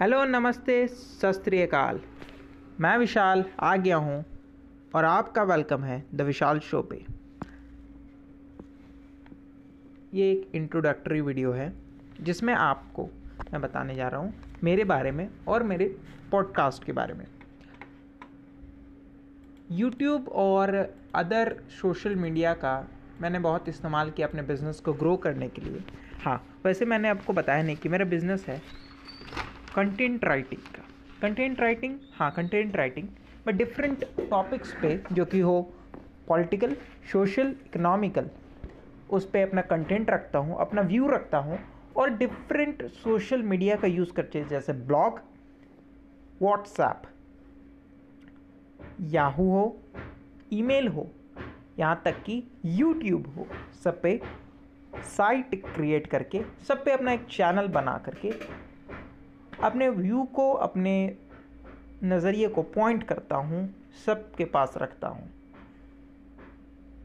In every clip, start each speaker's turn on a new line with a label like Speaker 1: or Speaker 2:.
Speaker 1: Hello, नमस्ते सत मैं विशाल, आ गया हूँ और आपका वेलकम है द विशाल शो पे। ये एक इंट्रोडक्टरी वीडियो है, जिसमें आपको मैं बताने जा रहा हूँ मेरे बारे में और मेरे पॉडकास्ट के बारे में। यूट्यूब और अदर सोशल मीडिया का मैंने बहुत इस्तेमाल किया अपने बिज़नेस को ग्रो करने के लिए। हाँ वैसे मैंने आपको बताया नहीं कि मेरा बिज़नेस है कंटेंट राइटिंग का। कंटेंट राइटिंग हाँ कंटेंट राइटिंग मैं डिफरेंट टॉपिक्स पे, जो कि हो पॉलिटिकल सोशल इकोनॉमिकल उस पर अपना कंटेंट रखता हूँ, अपना व्यू रखता हूँ, और डिफरेंट सोशल मीडिया का यूज़ करते जैसे ब्लॉग व्हाट्सएप याहू हो ईमेल हो, यहाँ तक कि यूट्यूब हो, सब पे साइट क्रिएट करके, सब पे अपना एक चैनल बना करके अपने व्यू को, अपने नज़रिए को पॉइंट करता हूँ, सबके पास रखता हूँ।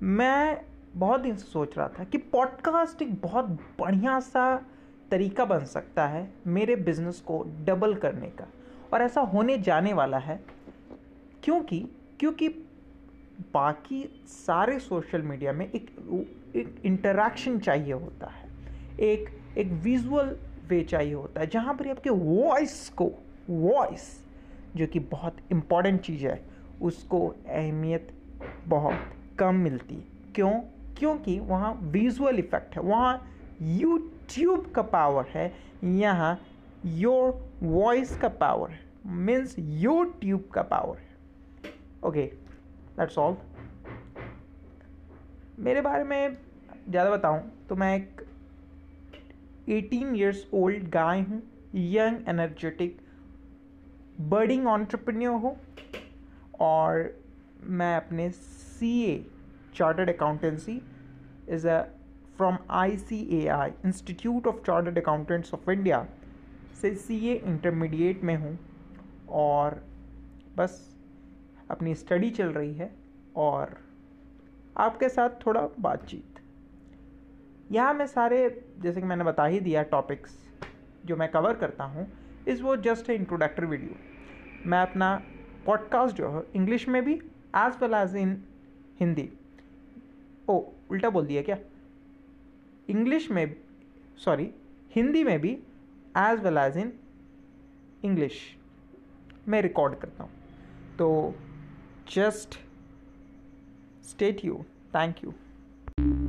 Speaker 1: मैं बहुत दिन से सोच रहा था कि पॉडकास्ट एक बहुत बढ़िया सा तरीका बन सकता है मेरे बिज़नेस को डबल करने का। और ऐसा होने जाने वाला है। क्योंकि क्योंकि बाकी सारे सोशल मीडिया में एक एक इंटरेक्शन चाहिए होता है। एक एक विजुअल चाहिए होता है। जहाँ पर आपके वॉइस को वॉइस जो कि बहुत इंपॉर्टेंट चीज़ है, उसको अहमियत बहुत कम मिलती क्यों? क्योंकि वहाँ विजुअल इफ़ेक्ट है, वहाँ यूट्यूब का पावर है, यहाँ योर वॉइस का पावर है मीन्स यूट्यूब का पावर है। ओके दैट्स ऑल मेरे बारे में ज़्यादा बताऊँ तो मैं एक 18 ईयर्स ओल्ड गाय हूँ यंग एनर्जेटिक बर्डिंग ऑन्टरप्रन्योर हूँ और मैं अपने C A chartered accountancy is a from I C A I Institute of Chartered Accountants of India से सी ए इंटरमीडिएट में हूँ और बस अपनी स्टडी चल रही है और आपके साथ थोड़ा बातचीत। यहाँ मैं सारे, जैसे कि मैंने बता ही दिया टॉपिक्स जो मैं कवर करता हूँ इस वो जस्ट है इंट्रोडक्टरी वीडियो मैं अपना पॉडकास्ट जो है इंग्लिश में भी as well as in Hindi ओ, उल्टा बोल दिया क्या? इंग्लिश में सॉरी हिंदी में भी as well as in English मैं रिकॉर्ड करता हूँ. तो just state you thank you